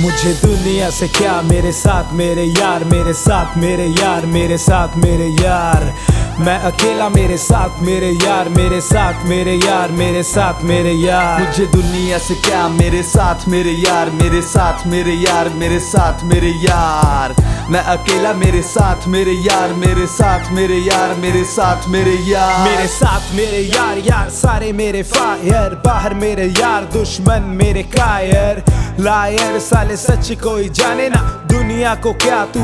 मुझे दुनिया से क्या? मेरे साथ, मेरे यार, मेरे साथ, मेरे यार, मेरे साथ, मेरे यार। मैं अकेला, मेरे साथ, मेरे यार, मेरे साथ, मेरे यार, मेरे साथ, मेरे यार। मुझे दुनिया से क्या? मेरे साथ, मेरे यार, मेरे साथ, मेरे यार, मेरे साथ, मेरे यार। मैं अकेला मेरे साथ, मेरे यार, मेरे साथ, मेरे यार, मेरे साथ, मेरे यार। मेरे साथ, मेरे यार यार, सारे मेरे फायर। बाहर मेरे यार, दुश्मन मेरे कायर। लायर, साले सच कोई जाने ना दुनिया को क्या तू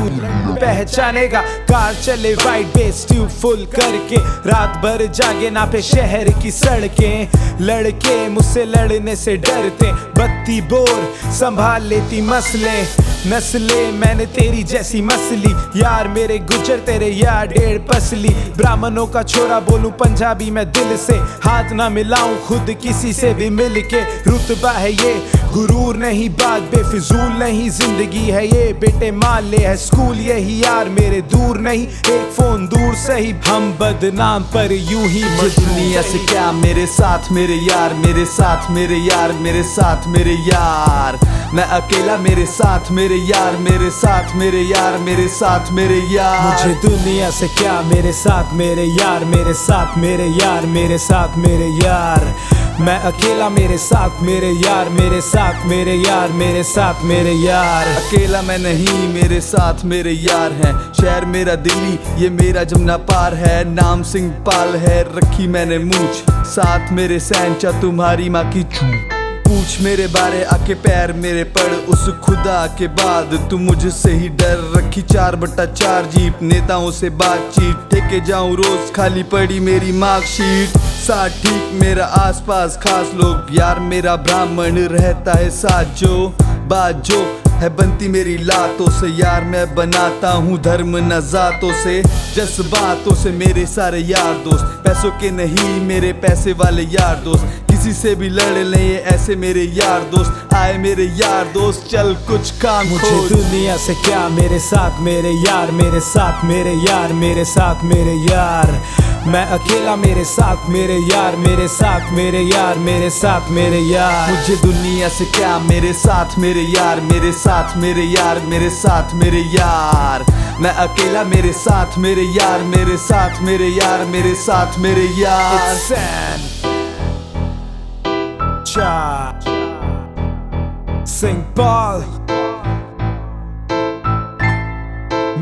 पहचानेगा? कार चले वाइट बेस ट्यूब फुल करके। रात भर जागे ना पे शहर की सड़कें। लड़के मुझसे लड़ने से डरते, बत्ती बोर, संभाल लेती मसले। नस्ले, मैंने तेरी जैसी मसली। यार, मेरे गुजर, तेरे यार, डेढ़ पसली। ब्राह्मणों का छोरा बोलूँ, पंजाबी मैं दिल से। हाथ ना मिलाऊं, खुद किसी से भी मिल के रुतबा है ये गुरूर नहीं बात बेफिजूल नहीं ज़िंदगी है ये बेटे मान ले है स्कूल यही यार मेरे दूर नहीं एक फ़ोन दूर सही हम बदनाम पर यूँ ही दुनिया से क्या मेरे साथ मेरे यार मेरे साथ मेरे यार मेरे साथ मेरे यार? मैं अकेला मेरे साथ मेरे यार मेरे साथ मेरे यार मेरे साथ मेरे यार। मुझे दुनिया से क्या मेरे साथ मेरे यार मेरे साथ मेरे यार मेरे साथ मेरे यार? मैं अकेला मेरे साथ, मेरे यार, मेरे साथ, मेरे यार, मेरे साथ, मेरे यार। अकेला मैं नहीं, मेरे साथ मेरे यार हैं। शहर मेरा दिल्ली, ये मेरा जमुना पार है। नाम सिंह पाल है, रखी मैंने मूछ। साथ मेरे सैंचा, तुम्हारी माँ की चू पूछ मेरे बारे, आके पैर मेरे पड़ उस खुदा के बाद तू मुझसे ही डर। रखी चार बट्टा चार जीप, नेताओं से बातचीत। ठेके जाऊँ रोज, खाली पड़ी मेरी मार्कशीट। साथ ठीक मेरा आसपास खास लोग यार मेरा ब्राह्मण रहता है साथ जो बात जो है बनती मेरी लातों से। यार मैं बनाता हूँ धर्म न जातों से। जस बातों से मेरे सारे यार दोस्त, पैसों के नहीं मेरे पैसे वाले यार दोस्त। किसी से भी लड़ ले ये ऐसे मेरे यार दोस्त आए मेरे यार दोस्त चल कुछ काम मुझे दुनिया से क्या मेरे साथ मेरे यार मेरे साथ मेरे यार मेरे साथ मेरे यार मैं अकेला मेरे साथ मेरे यार मेरे साथ मेरे यार मेरे साथ मेरे यार मुझे दुनिया से क्या मेरे साथ मेरे यार मेरे साथ मेरे यार मेरे साथ मेरे यार मैं अकेला मेरे साथ मेरे यार मेरे साथ मेरे यार मेरे साथ मेरे यार Cha Sing Paul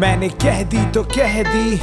मैंने कह दी तो कह दी